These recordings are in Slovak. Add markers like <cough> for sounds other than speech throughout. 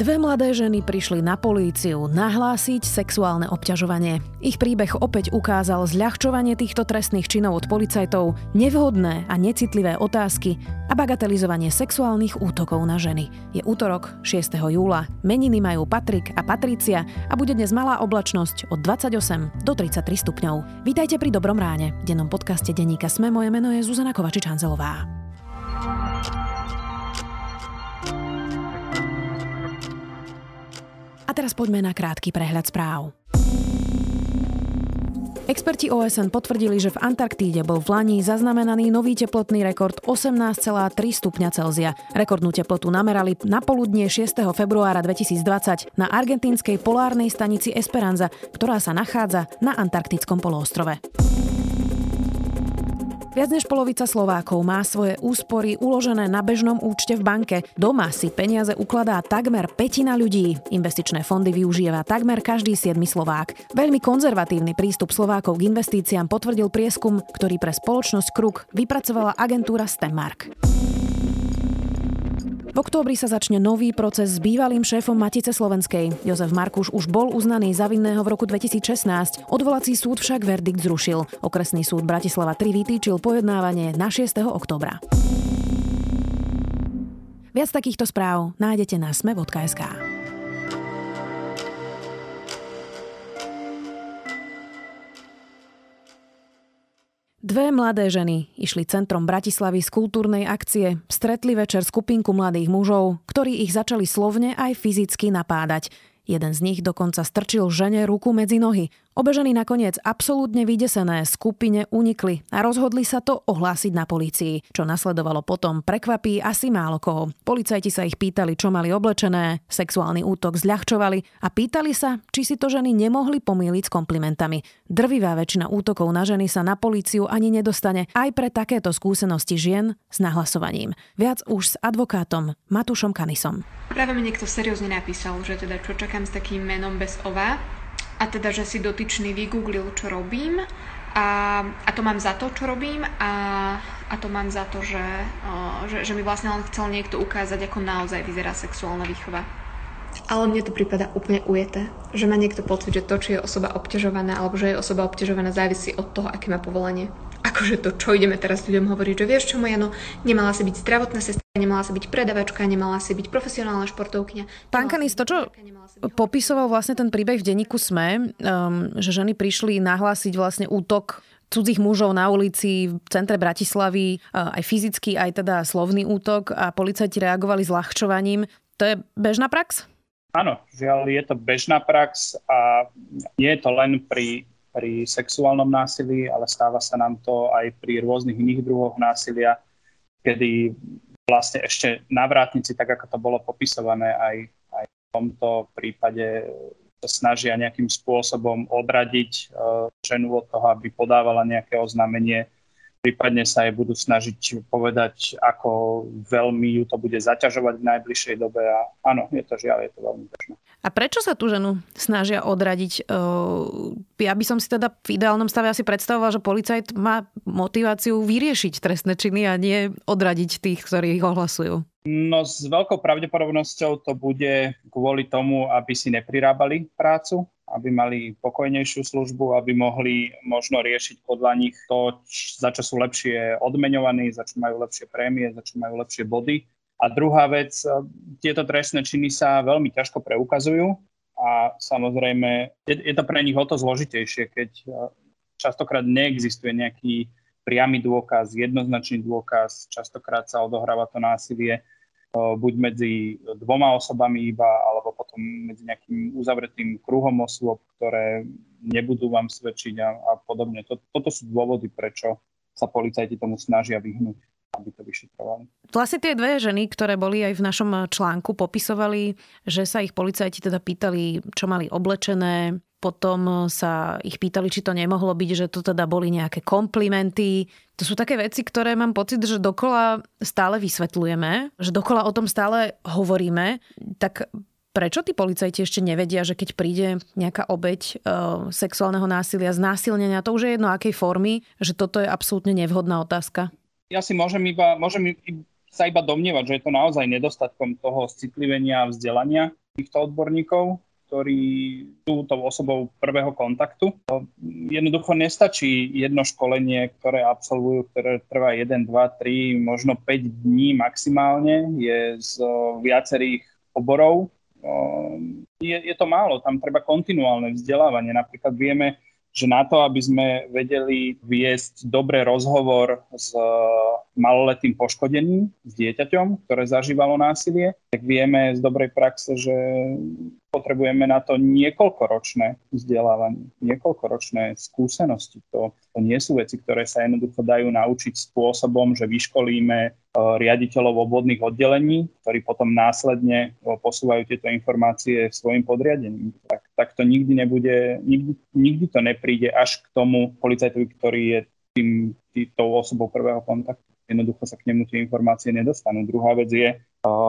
Dve mladé ženy prišli na políciu nahlásiť sexuálne obťažovanie. Ich príbeh opäť ukázal zľahčovanie týchto trestných činov od policajtov, nevhodné a necitlivé otázky a bagatelizovanie sexuálnych útokov na ženy. Je útorok 6. júla. Meniny majú Patrik a Patricia a bude dnes malá oblačnosť od 28 do 33 stupňov. Vítajte pri Dobrom ráne. V dennom podcaste Deníka Sme moje meno je Zuzana Kovačič-Hanzelová. A teraz poďme na krátky prehľad správ. Experti OSN potvrdili, že v Antarktíde bol v Lani zaznamenaný nový teplotný rekord 18,3 stupňa Celzia. Rekordnú teplotu namerali na poludnie 6. februára 2020 na argentínskej polárnej stanici Esperanza, ktorá sa nachádza na antarktickom poloostrove. Viac než polovica Slovákov má svoje úspory uložené na bežnom účte v banke. Doma si peniaze ukladá takmer petina ľudí. Investičné fondy využíva takmer každý siedmy Slovák. Veľmi konzervatívny prístup Slovákov k investíciám potvrdil prieskum, ktorý pre spoločnosť Kruk vypracovala agentúra Stemmark. V októbri sa začne nový proces s bývalým šéfom Matice Slovenskej. Jozef Markuš už bol uznaný za vinného v roku 2016. Odvolací súd však verdikt zrušil. Okresný súd Bratislava 3 vytýčil pojednávanie na 6. októbra. Viac takýchto správ nájdete na sme.sk. Dve mladé ženy išli centrom Bratislavy z kultúrnej akcie, stretli večer skupinku mladých mužov, ktorí ich začali slovne aj fyzicky napádať. Jeden z nich dokonca strčil žene ruku medzi nohy. Obe ženy nakoniec absolútne vydesené skupine unikli a rozhodli sa to ohlásiť na polícii. Čo nasledovalo potom prekvapí asi málo koho. Policajti sa ich pýtali, čo mali oblečené, sexuálny útok zľahčovali a pýtali sa, či si to ženy nemohli pomýliť s komplimentami. Drvivá väčšina útokov na ženy sa na políciu ani nedostane aj pre takéto skúsenosti žien s nahlasovaním. Viac už s advokátom Matúšom Kanisom. Práve mi niekto seriózne napísal, že teda čo čakám s takým menom bez ova a teda, že si dotyčný vygooglil, čo robím. A, a to mám za to, čo robím. A, a to mám za to, že, že, že mi vlastne len chcel niekto ukázať, ako naozaj vyzerá sexuálna výchova. Ale mne to prípada úplne ujete, že má niekto pocit, že to, či je osoba obťažovaná alebo že je osoba obťažovaná, závisí od toho, aké má povolanie akože to, čo ideme teraz ľuďom hovoriť, že vieš čo moja, no nemala si byť zdravotná sestra, nemala si byť predavačka, nemala si byť profesionálna športovkňa. Pán Kanis, to, čo popisoval vlastne ten príbeh v denníku SME, um, že ženy prišli nahlásiť vlastne útok cudzích mužov na ulici v centre Bratislavy, uh, aj fyzický, aj teda slovný útok a policajti reagovali s ľahčovaním. To je bežná prax? Áno, žiaľ, je to bežná prax a nie je to len pri pri sexuálnom násilí, ale stáva sa nám to aj pri rôznych iných druhoch násilia, kedy vlastne ešte navrátnici, tak ako to bolo popisované aj, aj v tomto prípade, sa snažia nejakým spôsobom odradiť uh, ženu od toho, aby podávala nejaké oznámenie prípadne sa aj budú snažiť povedať, ako veľmi ju to bude zaťažovať v najbližšej dobe a áno, je to žiaľ, je to veľmi bežné. A prečo sa tú ženu snažia odradiť? Ja by som si teda v ideálnom stave asi predstavovala, že policajt má motiváciu vyriešiť trestné činy a nie odradiť tých, ktorí ich ohlasujú. No s veľkou pravdepodobnosťou to bude kvôli tomu, aby si neprirábali prácu, aby mali pokojnejšiu službu, aby mohli možno riešiť podľa nich to, za čo sú lepšie odmeňovaní, za čo majú lepšie prémie, za čo majú lepšie body. A druhá vec, e, tieto trestné činy sa veľmi ťažko preukazujú a samozrejme je, je to pre nich o to zložitejšie, keď e, častokrát neexistuje nejaký priamy dôkaz, jednoznačný dôkaz, častokrát sa odohráva to násilie buď medzi dvoma osobami iba, alebo potom medzi nejakým uzavretým kruhom osôb, ktoré nebudú vám svedčiť a, a podobne. Toto sú dôvody, prečo sa policajti tomu snažia vyhnúť aby to vyšetrovali. Vlastne tie dve ženy, ktoré boli aj v našom článku, popisovali, že sa ich policajti teda pýtali, čo mali oblečené, potom sa ich pýtali, či to nemohlo byť, že to teda boli nejaké komplimenty. To sú také veci, ktoré mám pocit, že dokola stále vysvetľujeme, že dokola o tom stále hovoríme. Tak prečo tí policajti ešte nevedia, že keď príde nejaká obeď e, sexuálneho násilia, znásilnenia, to už je jedno akej formy, že toto je absolútne nevhodná otázka? Ja si môžem, iba, môžem sa iba domnievať, že je to naozaj nedostatkom toho citlivenia a vzdelania týchto odborníkov, ktorí sú tou osobou prvého kontaktu. Jednoducho nestačí jedno školenie, ktoré absolvujú, ktoré trvá 1, 2, 3, možno 5 dní maximálne, je z viacerých oborov. Je, je to málo, tam treba kontinuálne vzdelávanie. Napríklad vieme, že na to, aby sme vedeli viesť dobrý rozhovor s maloletým poškodeným, s dieťaťom, ktoré zažívalo násilie, tak vieme z dobrej praxe, že potrebujeme na to niekoľkoročné vzdelávanie, niekoľkoročné skúsenosti. To, to nie sú veci, ktoré sa jednoducho dajú naučiť spôsobom, že vyškolíme e, riaditeľov obvodných oddelení, ktorí potom následne e, posúvajú tieto informácie svojim podriadením. Tak, tak to nikdy nebude, nikdy, nikdy to nepríde až k tomu policajtovi, ktorý je tým, tý, tou osobou prvého kontaktu jednoducho sa k nemu tie informácie nedostanú. Druhá vec je,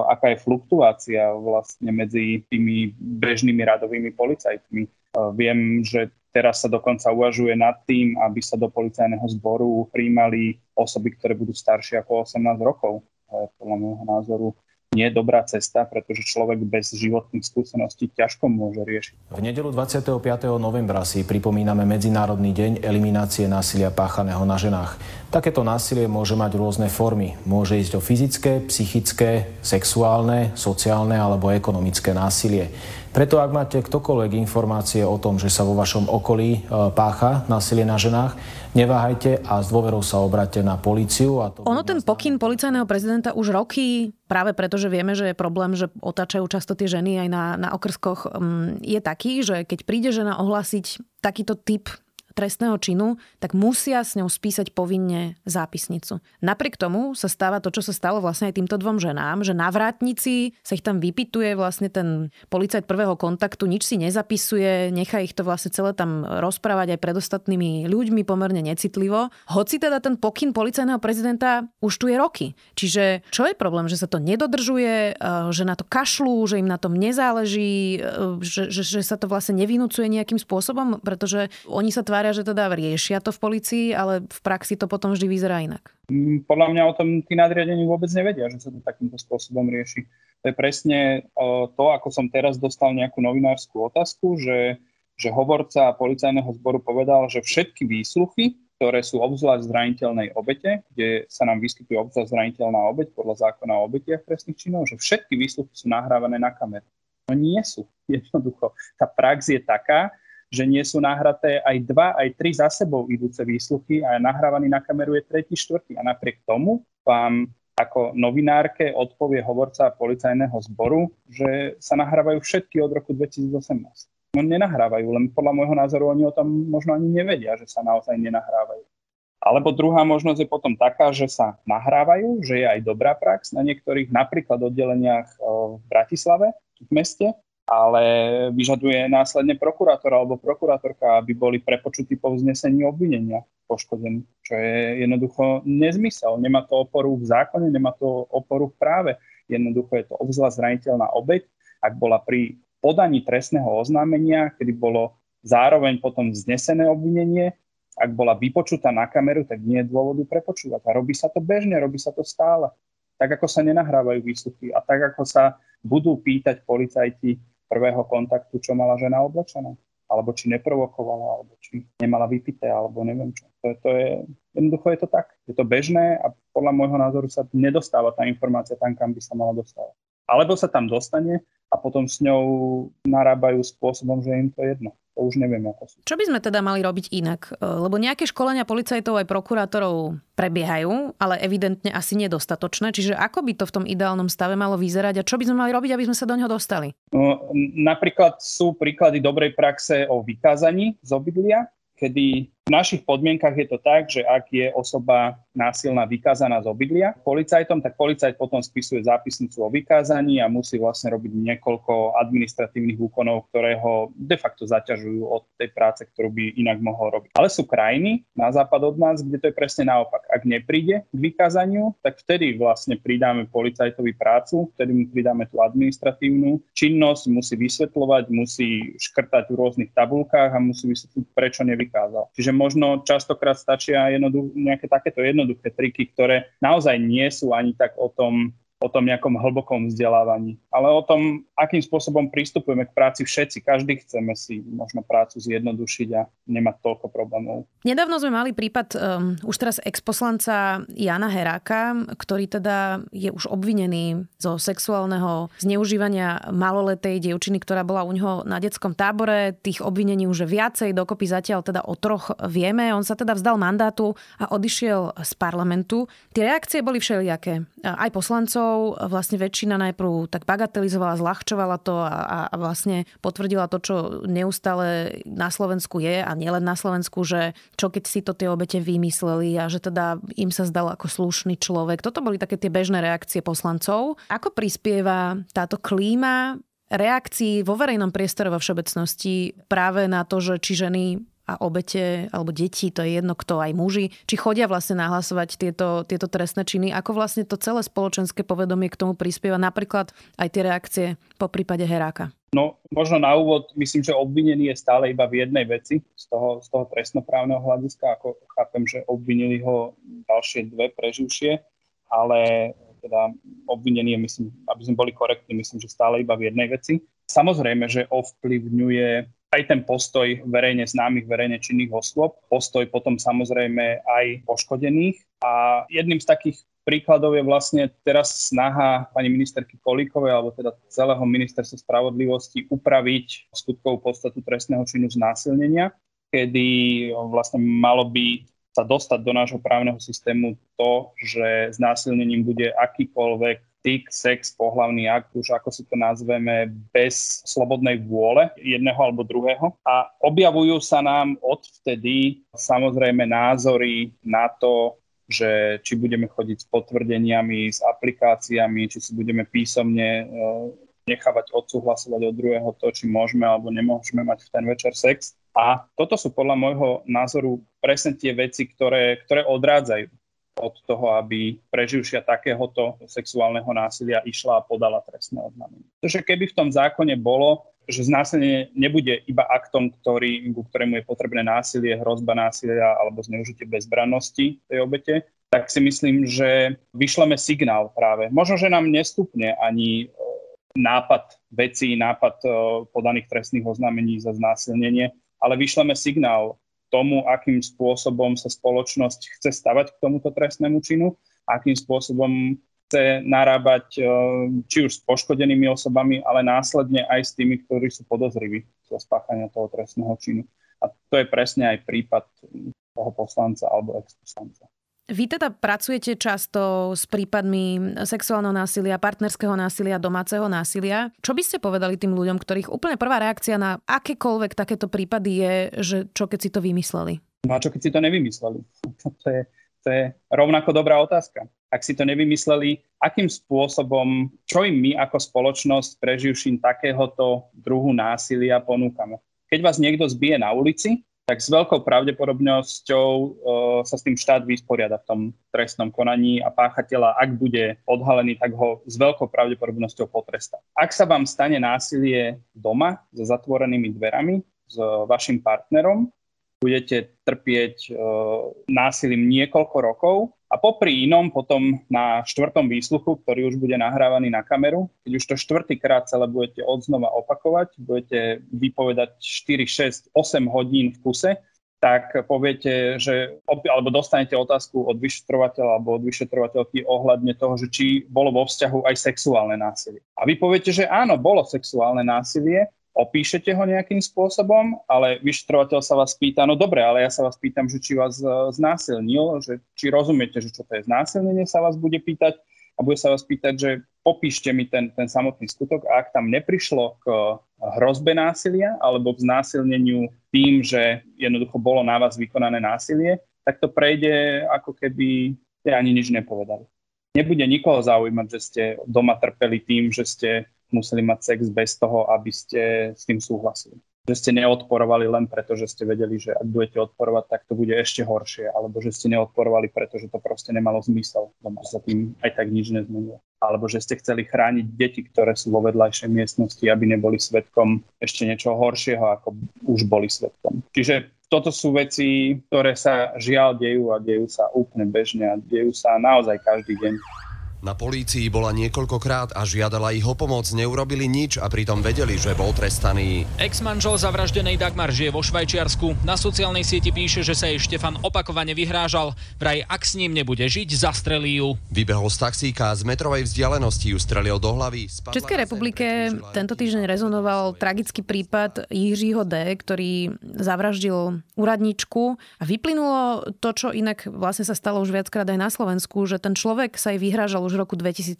aká je fluktuácia vlastne medzi tými bežnými radovými policajtmi. Viem, že teraz sa dokonca uvažuje nad tým, aby sa do policajného zboru príjmali osoby, ktoré budú staršie ako 18 rokov. Podľa môjho názoru nie dobrá cesta, pretože človek bez životných skúseností ťažko môže riešiť. V nedelu 25. novembra si pripomíname Medzinárodný deň eliminácie násilia páchaného na ženách. Takéto násilie môže mať rôzne formy. Môže ísť o fyzické, psychické, sexuálne, sociálne alebo ekonomické násilie. Preto ak máte ktokoľvek informácie o tom, že sa vo vašom okolí e, pácha násilie na ženách, neváhajte a s dôverou sa obráte na políciu. A to ono ten pokyn policajného prezidenta už roky, práve preto, že vieme, že je problém, že otáčajú často tie ženy aj na, na okrskoch, mm, je taký, že keď príde žena ohlásiť takýto typ trestného činu, tak musia s ňou spísať povinne zápisnicu. Napriek tomu sa stáva to, čo sa stalo vlastne aj týmto dvom ženám, že na vrátnici sa ich tam vypituje vlastne ten policajt prvého kontaktu, nič si nezapisuje, nechá ich to vlastne celé tam rozprávať aj pred ostatnými ľuďmi pomerne necitlivo. Hoci teda ten pokyn policajného prezidenta už tu je roky. Čiže čo je problém, že sa to nedodržuje, e, že na to kašľú, že im na tom nezáleží, e, že, že, že sa to vlastne nevynúcuje nejakým spôsobom, pretože oni sa tvária že teda riešia to v policii, ale v praxi to potom vždy vyzerá inak. Mm, podľa mňa o tom tí nadriadení vôbec nevedia, že sa to takýmto spôsobom rieši. To je presne to, ako som teraz dostal nejakú novinárskú otázku, že, že hovorca policajného zboru povedal, že všetky výsluchy, ktoré sú obzvlášť zraniteľnej obete, kde sa nám vyskytuje obzvlášť zraniteľná obeť podľa zákona o obetiach trestných činov, že všetky výsluchy sú nahrávané na kameru. No nie sú. Jednoducho. Tá prax je taká, že nie sú nahraté aj dva, aj tri za sebou idúce výsluchy a nahrávaný na kameru je tretí, štvrtý. A napriek tomu vám ako novinárke odpovie hovorca policajného zboru, že sa nahrávajú všetky od roku 2018. No nenahrávajú, len podľa môjho názoru oni o tom možno ani nevedia, že sa naozaj nenahrávajú. Alebo druhá možnosť je potom taká, že sa nahrávajú, že je aj dobrá prax na niektorých napríklad oddeleniach v Bratislave, v meste, ale vyžaduje následne prokurátor alebo prokurátorka, aby boli prepočutí po vznesení obvinenia poškodení, čo je jednoducho nezmysel. Nemá to oporu v zákone, nemá to oporu v práve. Jednoducho je to obzvlášť zraniteľná obeď, ak bola pri podaní trestného oznámenia, kedy bolo zároveň potom vznesené obvinenie, ak bola vypočutá na kameru, tak nie je dôvodu prepočúvať. A robí sa to bežne, robí sa to stále. Tak ako sa nenahrávajú výsluchy a tak ako sa budú pýtať policajti prvého kontaktu, čo mala žena oblečená. Alebo či neprovokovala, alebo či nemala vypité, alebo neviem čo. To je, to je, jednoducho je to tak. Je to bežné a podľa môjho názoru sa nedostáva tá informácia tam, kam by sa mala dostávať. Alebo sa tam dostane a potom s ňou narábajú spôsobom, že im to je jedno. To už neviem, ako sú. Čo by sme teda mali robiť inak? E, lebo nejaké školenia policajtov aj prokurátorov prebiehajú, ale evidentne asi nedostatočné. Čiže ako by to v tom ideálnom stave malo vyzerať a čo by sme mali robiť, aby sme sa do neho dostali? No, napríklad sú príklady dobrej praxe o vykázaní z obydlia, kedy v našich podmienkach je to tak, že ak je osoba násilná vykázaná z obydlia policajtom, tak policajt potom spisuje zápisnicu o vykázaní a musí vlastne robiť niekoľko administratívnych úkonov, ktoré ho de facto zaťažujú od tej práce, ktorú by inak mohol robiť. Ale sú krajiny na západ od nás, kde to je presne naopak. Ak nepríde k vykázaniu, tak vtedy vlastne pridáme policajtovi prácu, vtedy mu pridáme tú administratívnu činnosť, musí vysvetľovať, musí škrtať v rôznych tabulkách a musí vysvetliť, prečo nevykázal. Čiže možno častokrát stačia jednoduch, nejaké takéto jednoduché triky, ktoré naozaj nie sú ani tak o tom o tom nejakom hlbokom vzdelávaní, ale o tom, akým spôsobom pristupujeme k práci všetci. Každý chceme si možno prácu zjednodušiť a nemať toľko problémov. Nedávno sme mali prípad um, už teraz exposlanca Jana Heráka, ktorý teda je už obvinený zo sexuálneho zneužívania maloletej dievčiny, ktorá bola u neho na detskom tábore. Tých obvinení už viacej, dokopy zatiaľ teda o troch vieme. On sa teda vzdal mandátu a odišiel z parlamentu. Tie reakcie boli všelijaké. Aj poslancov, vlastne väčšina najprv tak bagatelizovala, zľahčovala to a, a vlastne potvrdila to, čo neustále na Slovensku je a nielen na Slovensku, že čo keď si to tie obete vymysleli a že teda im sa zdal ako slušný človek. Toto boli také tie bežné reakcie poslancov. Ako prispieva táto klíma reakcií vo verejnom priestore vo všeobecnosti práve na to, že či ženy a obete alebo deti, to je jedno kto, aj muži, či chodia vlastne nahlasovať tieto, tieto trestné činy, ako vlastne to celé spoločenské povedomie k tomu prispieva, napríklad aj tie reakcie po prípade Heráka. No, možno na úvod, myslím, že obvinený je stále iba v jednej veci z toho, z toho trestnoprávneho hľadiska, ako chápem, že obvinili ho ďalšie dve preživšie, ale teda obvinený je, myslím, aby sme boli korektní, myslím, že stále iba v jednej veci. Samozrejme, že ovplyvňuje aj ten postoj verejne známych, verejne činných osôb, postoj potom samozrejme aj poškodených. A jedným z takých príkladov je vlastne teraz snaha pani ministerky Kolíkovej, alebo teda celého ministerstva spravodlivosti upraviť skutkovú podstatu trestného činu znásilnenia, kedy vlastne malo by sa dostať do nášho právneho systému to, že znásilnením bude akýkoľvek styk, sex, pohlavný akt, už ako si to nazveme, bez slobodnej vôle jedného alebo druhého. A objavujú sa nám odvtedy samozrejme názory na to, že či budeme chodiť s potvrdeniami, s aplikáciami, či si budeme písomne e, nechávať odsúhlasovať od druhého to, či môžeme alebo nemôžeme mať v ten večer sex. A toto sú podľa môjho názoru presne tie veci, ktoré, ktoré odrádzajú od toho, aby preživšia takéhoto sexuálneho násilia išla a podala trestné oznámenie. Pretože keby v tom zákone bolo, že znásilnenie nebude iba aktom, ktorý, ku ktorému je potrebné násilie, hrozba násilia alebo zneužitie bezbrannosti tej obete, tak si myslím, že vyšleme signál práve. Možno, že nám nestupne ani e, nápad vecí, nápad e, podaných trestných oznámení za znásilnenie, ale vyšleme signál tomu, akým spôsobom sa spoločnosť chce stavať k tomuto trestnému činu, akým spôsobom chce narábať e, či už s poškodenými osobami, ale následne aj s tými, ktorí sú podozriví zo spáchania toho trestného činu. A to je presne aj prípad toho poslanca alebo ex-poslanca. Vy teda pracujete často s prípadmi sexuálneho násilia, partnerského násilia, domáceho násilia. Čo by ste povedali tým ľuďom, ktorých úplne prvá reakcia na akékoľvek takéto prípady je, že čo keď si to vymysleli? No a čo keď si to nevymysleli? To je, to je rovnako dobrá otázka. Ak si to nevymysleli, akým spôsobom, čo im my ako spoločnosť preživším takéhoto druhu násilia ponúkame? Keď vás niekto zbije na ulici, tak s veľkou pravdepodobnosťou uh, sa s tým štát vysporiada v tom trestnom konaní a páchateľa, ak bude odhalený, tak ho s veľkou pravdepodobnosťou potrestá. Ak sa vám stane násilie doma so zatvorenými dverami s vašim partnerom, budete trpieť uh, násilím niekoľko rokov a popri inom potom na štvrtom výsluchu, ktorý už bude nahrávaný na kameru, keď už to štvrtýkrát celé budete odznova opakovať, budete vypovedať 4, 6, 8 hodín v kuse, tak poviete, že, alebo dostanete otázku od vyšetrovateľa alebo od vyšetrovateľky ohľadne toho, že či bolo vo vzťahu aj sexuálne násilie. A vy poviete, že áno, bolo sexuálne násilie, opíšete ho nejakým spôsobom, ale vyšetrovateľ sa vás pýta, no dobre, ale ja sa vás pýtam, že či vás e, znásilnil, že či rozumiete, že čo to je znásilnenie, sa vás bude pýtať a bude sa vás pýtať, že popíšte mi ten, ten samotný skutok a ak tam neprišlo k hrozbe násilia alebo k znásilneniu tým, že jednoducho bolo na vás vykonané násilie, tak to prejde ako keby ste ani nič nepovedali. Nebude nikoho zaujímať, že ste doma trpeli tým, že ste museli mať sex bez toho, aby ste s tým súhlasili. Že ste neodporovali len preto, že ste vedeli, že ak budete odporovať, tak to bude ešte horšie, alebo že ste neodporovali, pretože to proste nemalo zmysel, lebo sa tým aj tak nič nezmenilo. Alebo že ste chceli chrániť deti, ktoré sú vo vedľajšej miestnosti, aby neboli svetkom ešte niečo horšieho, ako už boli svetkom. Čiže toto sú veci, ktoré sa žiaľ dejú a dejú sa úplne bežne a dejú sa naozaj každý deň. Na polícii bola niekoľkokrát a žiadala ich o pomoc, neurobili nič a pritom vedeli, že bol trestaný. Ex-manžel zavraždenej Dagmar žije vo Švajčiarsku. Na sociálnej sieti píše, že sa jej Štefan opakovane vyhrážal. Vraj, ak s ním nebude žiť, zastrelí ju. Vybehol z taxíka a z metrovej vzdialenosti ju strelil do hlavy. V Českej republike tento týždeň rezonoval tragický prípad Jiřího D., ktorý zavraždil úradničku a vyplynulo to, čo inak vlastne sa stalo už viackrát aj na Slovensku, že ten človek sa jej vyhrážal už v roku 2016.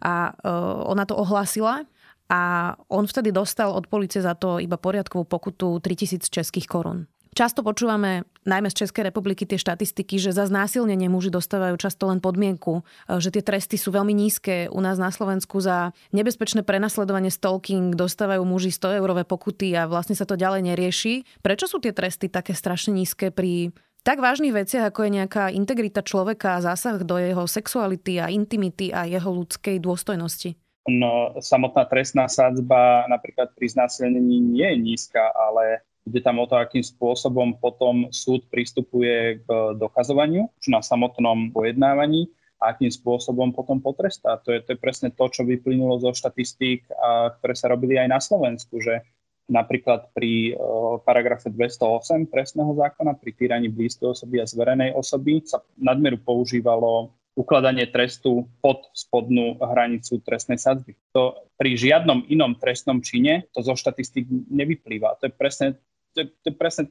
A uh, ona to ohlásila a on vtedy dostal od policie za to iba poriadkovú pokutu 3000 českých korún. Často počúvame, najmä z Českej republiky, tie štatistiky, že za znásilnenie muži dostávajú často len podmienku, e, že tie tresty sú veľmi nízke. U nás na Slovensku za nebezpečné prenasledovanie stalking dostávajú muži 100 eurové pokuty a vlastne sa to ďalej nerieši. Prečo sú tie tresty také strašne nízke pri tak vážnych veciach, ako je nejaká integrita človeka a zásah do jeho sexuality a intimity a jeho ľudskej dôstojnosti? No, samotná trestná sadzba napríklad pri znásilnení nie je nízka, ale ide tam o to, akým spôsobom potom súd pristupuje k dokazovaniu už na samotnom pojednávaní a akým spôsobom potom potrestá. To je, to je presne to, čo vyplynulo zo štatistík, a, ktoré sa robili aj na Slovensku, že napríklad pri uh, paragrafe 208 trestného zákona, pri týraní blízkej osoby a zverenej osoby sa nadmeru používalo ukladanie trestu pod spodnú hranicu trestnej sadzby. To pri žiadnom inom trestnom čine to zo štatistík nevyplýva. To je presne, to je, to je presne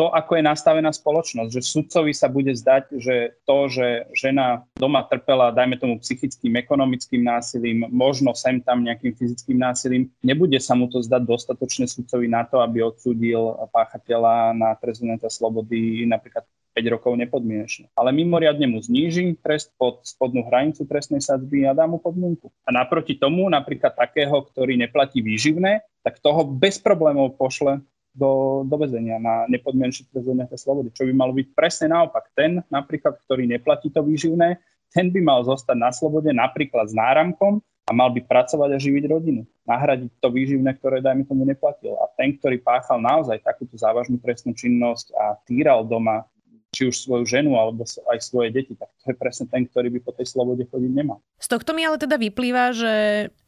to, ako je nastavená spoločnosť, že sudcovi sa bude zdať, že to, že žena doma trpela, dajme tomu psychickým, ekonomickým násilím, možno sem tam nejakým fyzickým násilím, nebude sa mu to zdať dostatočne sudcovi na to, aby odsúdil páchateľa na prezidenta slobody napríklad 5 rokov nepodmienečne. Ale mimoriadne mu zníži trest pod spodnú hranicu trestnej sadzby a dá mu podmienku. A naproti tomu napríklad takého, ktorý neplatí výživné, tak toho bez problémov pošle do, do väzenia na nepodmienečné trestné slobody, čo by malo byť presne naopak. Ten napríklad, ktorý neplatí to výživné, ten by mal zostať na slobode napríklad s náramkom a mal by pracovať a živiť rodinu. Nahradiť to výživné, ktoré dajme tomu neplatil. A ten, ktorý páchal naozaj takúto závažnú trestnú činnosť a týral doma či už svoju ženu alebo aj svoje deti, tak to je presne ten, ktorý by po tej slobode chodiť nemal. Z tohto mi ale teda vyplýva, že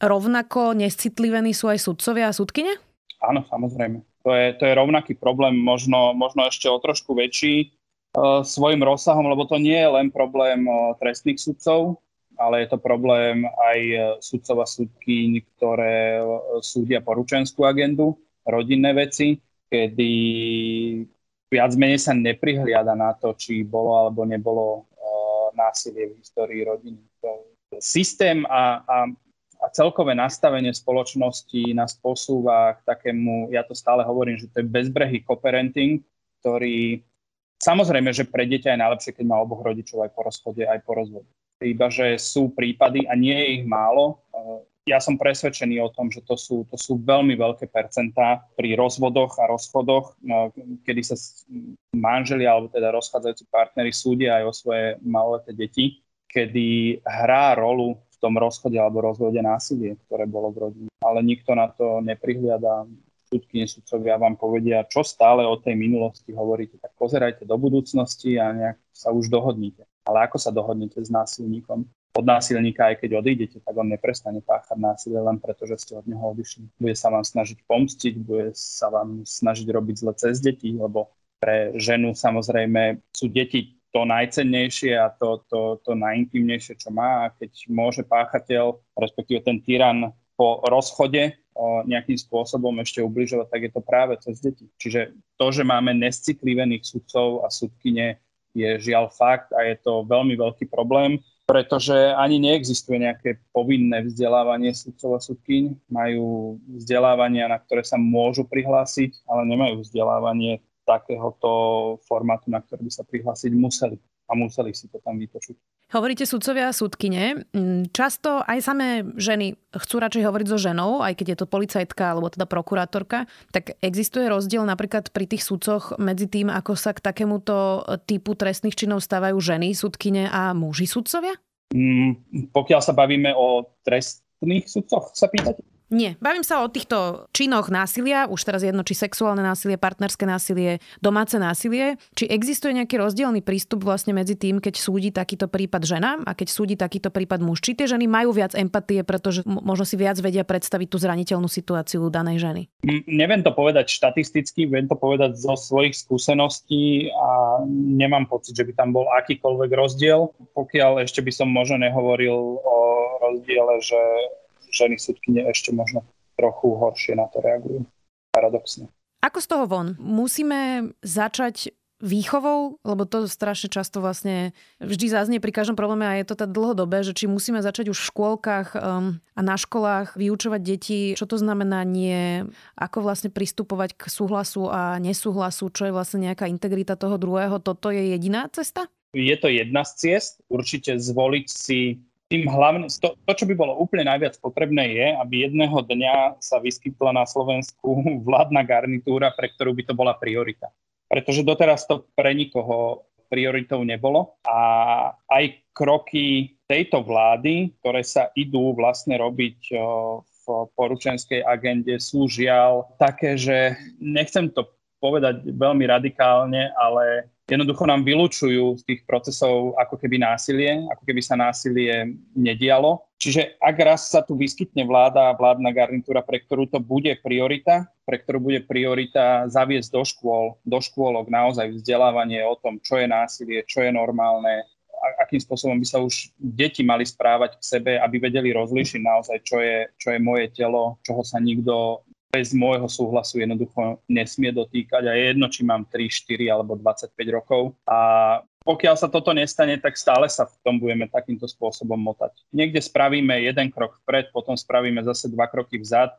rovnako nescitlivení sú aj sudcovia a sudkyne? Áno, samozrejme to je, to je rovnaký problém, možno, možno ešte o trošku väčší uh, svojim rozsahom, lebo to nie je len problém uh, trestných sudcov, ale je to problém aj e, sudcov a sudkyň, ktoré súdia poručenskú agendu, rodinné veci, kedy viac menej sa neprihliada na to, či bolo alebo nebolo násilie v histórii rodiny. Systém a, a a celkové nastavenie spoločnosti nás posúva k takému, ja to stále hovorím, že to je bezbrehý co-parenting, ktorý samozrejme, že pre dieťa je najlepšie, keď má oboch rodičov aj po rozchode, aj po rozvode. Iba, že sú prípady a nie je ich málo. Ja som presvedčený o tom, že to sú, to sú veľmi veľké percentá pri rozvodoch a rozchodoch, no, kedy sa manželia alebo teda rozchádzajúci partnery súdia aj o svoje maloleté deti, kedy hrá rolu tom rozchode alebo rozvode násilie, ktoré bolo v rodine. Ale nikto na to neprihliada. Súdky, sudcovia vám povedia, čo stále o tej minulosti hovoríte, tak pozerajte do budúcnosti a nejak sa už dohodnite. Ale ako sa dohodnete s násilníkom? Od násilníka, aj keď odídete, tak on neprestane páchať násilie len preto, že ste od neho odišli. Bude sa vám snažiť pomstiť, bude sa vám snažiť robiť zle cez deti, lebo pre ženu samozrejme sú deti to najcennejšie a to, to, to najintimnejšie, čo má. A keď môže páchateľ, respektíve ten tyran po rozchode nejakým spôsobom ešte ubližovať, tak je to práve cez deti. Čiže to, že máme nescitlivených sudcov a sudkyne, je žiaľ fakt a je to veľmi veľký problém, pretože ani neexistuje nejaké povinné vzdelávanie sudcov a sudkyň. Majú vzdelávania, na ktoré sa môžu prihlásiť, ale nemajú vzdelávanie takéhoto formátu, na ktorý by sa prihlásiť museli a museli si to tam vypočuť. Hovoríte sudcovia a sudkine. Mm, často aj samé ženy chcú radšej hovoriť so ženou, aj keď je to policajtka alebo teda prokurátorka. Tak existuje rozdiel napríklad pri tých sudcoch medzi tým, ako sa k takémuto typu trestných činov stávajú ženy, sudkine a muži sudcovia? Mm, pokiaľ sa bavíme o trestných sudcoch, sa pýtate? Nie, bavím sa o týchto činoch násilia, už teraz jedno, či sexuálne násilie, partnerské násilie, domáce násilie. Či existuje nejaký rozdielný prístup vlastne medzi tým, keď súdi takýto prípad žena a keď súdi takýto prípad muž? Či tie ženy majú viac empatie, pretože možno si viac vedia predstaviť tú zraniteľnú situáciu danej ženy? Neviem to povedať štatisticky, viem to povedať zo svojich skúseností a nemám pocit, že by tam bol akýkoľvek rozdiel. Pokiaľ ešte by som možno nehovoril o rozdiele, že ženy súdkyne ešte možno trochu horšie na to reagujú. Paradoxne. Ako z toho von? Musíme začať výchovou, lebo to strašne často vlastne vždy zaznie pri každom probléme a je to tak dlhodobé, že či musíme začať už v škôlkach um, a na školách vyučovať deti, čo to znamená nie, ako vlastne pristupovať k súhlasu a nesúhlasu, čo je vlastne nejaká integrita toho druhého. Toto je jediná cesta? Je to jedna z ciest. Určite zvoliť si tým hlavným, to, to, čo by bolo úplne najviac potrebné je, aby jedného dňa sa vyskytla na Slovensku <laughs> vládna garnitúra, pre ktorú by to bola priorita. Pretože doteraz to pre nikoho prioritou nebolo a aj kroky tejto vlády, ktoré sa idú vlastne robiť v poručenskej agende, sú žiaľ také, že nechcem to povedať veľmi radikálne, ale jednoducho nám vylúčujú z tých procesov ako keby násilie, ako keby sa násilie nedialo. Čiže ak raz sa tu vyskytne vláda a vládna garnitúra, pre ktorú to bude priorita, pre ktorú bude priorita zaviesť do škôl, do škôlok naozaj vzdelávanie o tom, čo je násilie, čo je normálne, akým spôsobom by sa už deti mali správať k sebe, aby vedeli rozlíšiť naozaj, čo je, čo je moje telo, čoho sa nikto bez môjho súhlasu jednoducho nesmie dotýkať a je jedno, či mám 3, 4 alebo 25 rokov. A pokiaľ sa toto nestane, tak stále sa v tom budeme takýmto spôsobom motať. Niekde spravíme jeden krok vpred, potom spravíme zase dva kroky vzad.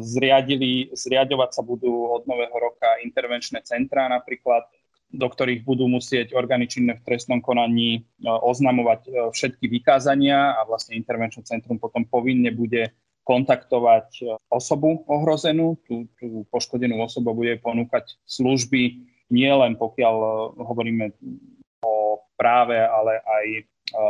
Zriadili, zriadovať sa budú od nového roka intervenčné centrá napríklad, do ktorých budú musieť orgány činné v trestnom konaní oznamovať všetky vykázania a vlastne intervenčné centrum potom povinne bude kontaktovať osobu ohrozenú, tú, tú poškodenú osobu bude ponúkať služby, nie len pokiaľ e, hovoríme o práve, ale aj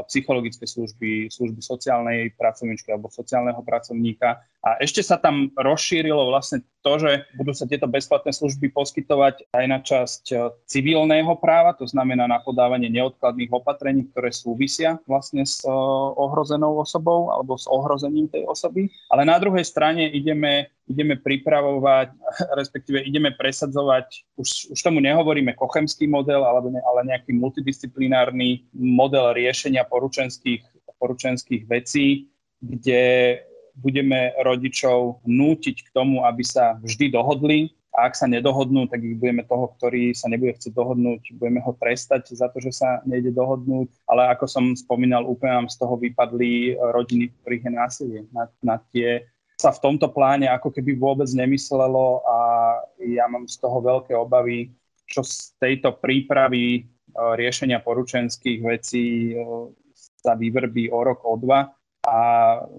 psychologické služby, služby sociálnej pracovníčky alebo sociálneho pracovníka. A ešte sa tam rozšírilo vlastne to, že budú sa tieto bezplatné služby poskytovať aj na časť e, civilného práva, to znamená na podávanie neodkladných opatrení, ktoré súvisia vlastne s e, ohrozenou osobou alebo s ohrozením tej osoby. Ale na druhej strane ideme ideme pripravovať, <laughs> respektíve ideme presadzovať, už, už tomu nehovoríme kochemský model, alebo ale nejaký multidisciplinárny model riešenia poručenských, poručenských vecí, kde budeme rodičov nútiť k tomu, aby sa vždy dohodli a ak sa nedohodnú, tak ich budeme toho, ktorý sa nebude chcieť dohodnúť, budeme ho trestať za to, že sa nejde dohodnúť. Ale ako som spomínal, úplne nám z toho vypadli rodiny, ktorých je násilie. Na, na tie sa v tomto pláne ako keby vôbec nemyslelo a ja mám z toho veľké obavy, čo z tejto prípravy e, riešenia poručenských vecí e, sa vyvrbí o rok, o dva. A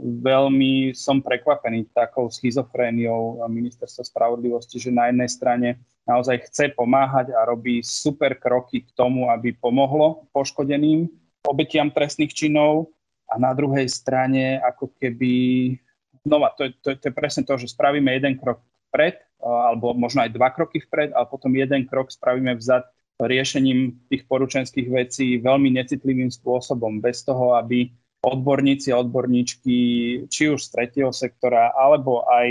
veľmi som prekvapený takou schizofréniou ministerstva spravodlivosti, že na jednej strane naozaj chce pomáhať a robí super kroky k tomu, aby pomohlo poškodeným obetiam trestných činov. A na druhej strane ako keby znova, to to, je, to je presne to, že spravíme jeden krok vpred, alebo možno aj dva kroky vpred, a potom jeden krok spravíme vzad riešením tých poručenských vecí veľmi necitlivým spôsobom, bez toho, aby odborníci a odborníčky, či už z tretieho sektora, alebo aj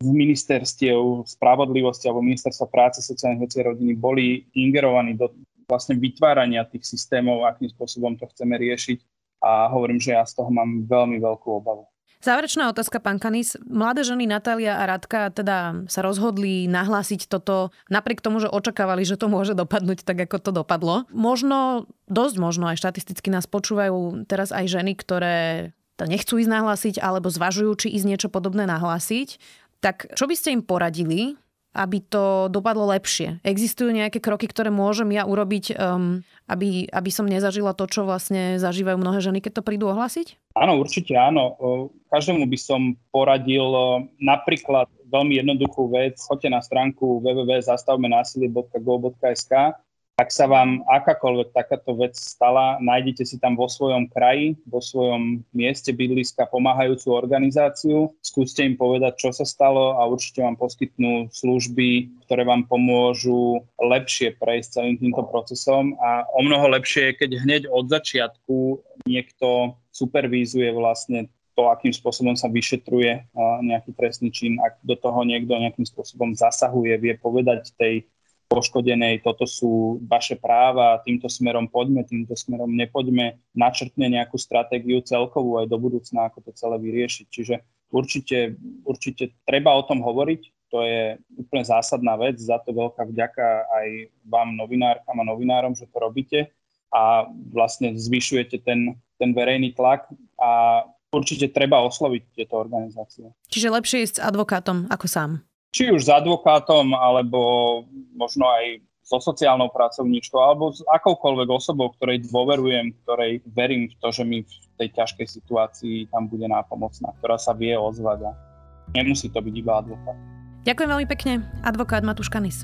z ministerstiev spravodlivosti alebo ministerstva práce, sociálnych vecí a rodiny boli ingerovaní do vlastne vytvárania tých systémov, akým spôsobom to chceme riešiť. A hovorím, že ja z toho mám veľmi veľkú obavu. Záverečná otázka, pán Kanis. Mladé ženy Natália a Radka teda sa rozhodli nahlásiť toto napriek tomu, že očakávali, že to môže dopadnúť tak, ako to dopadlo. Možno, dosť možno aj štatisticky nás počúvajú teraz aj ženy, ktoré to nechcú ísť nahlásiť alebo zvažujú, či ísť niečo podobné nahlásiť. Tak čo by ste im poradili, aby to dopadlo lepšie? Existujú nejaké kroky, ktoré môžem ja urobiť, um, aby, aby som nezažila to, čo vlastne zažívajú mnohé ženy, keď to prídu ohlásiť? Áno, určite áno. Každému by som poradil napríklad veľmi jednoduchú vec. Choďte na stránku www.zastavmenásilie.go.sk Ak sa vám akákoľvek takáto vec stala, nájdete si tam vo svojom kraji, vo svojom mieste bydliska pomáhajúcu organizáciu, skúste im povedať, čo sa stalo a určite vám poskytnú služby, ktoré vám pomôžu lepšie prejsť celým týmto procesom. A o mnoho lepšie je, keď hneď od začiatku niekto supervízuje vlastne to, akým spôsobom sa vyšetruje nejaký trestný čin, ak do toho niekto nejakým spôsobom zasahuje, vie povedať tej poškodenej, toto sú vaše práva, týmto smerom poďme, týmto smerom nepoďme, načrtne nejakú stratégiu celkovú aj do budúcna, ako to celé vyriešiť. Čiže určite, určite treba o tom hovoriť, to je úplne zásadná vec, za to veľká vďaka aj vám novinárkam a novinárom, že to robíte a vlastne zvyšujete ten, ten verejný tlak a určite treba osloviť tieto organizácie. Čiže lepšie ísť s advokátom ako sám či už s advokátom, alebo možno aj so sociálnou pracovníčkou, alebo s akoukoľvek osobou, ktorej dôverujem, ktorej verím v to, že mi v tej ťažkej situácii tam bude nápomocná, ktorá sa vie ozvať a nemusí to byť iba advokát. Ďakujem veľmi pekne, advokát Matúš Kanis.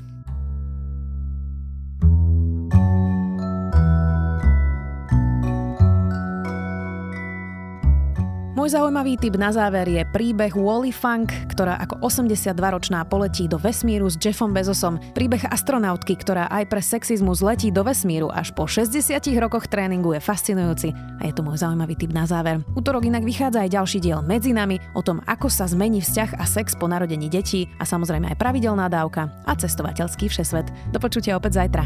Môj zaujímavý tip na záver je príbeh Wally Funk, ktorá ako 82-ročná poletí do vesmíru s Jeffom Bezosom. Príbeh astronautky, ktorá aj pre sexizmus letí do vesmíru až po 60 rokoch tréningu je fascinujúci. A je to môj zaujímavý tip na záver. Útorok inak vychádza aj ďalší diel medzi nami o tom, ako sa zmení vzťah a sex po narodení detí a samozrejme aj pravidelná dávka a cestovateľský všesvet. Do počutia opäť zajtra.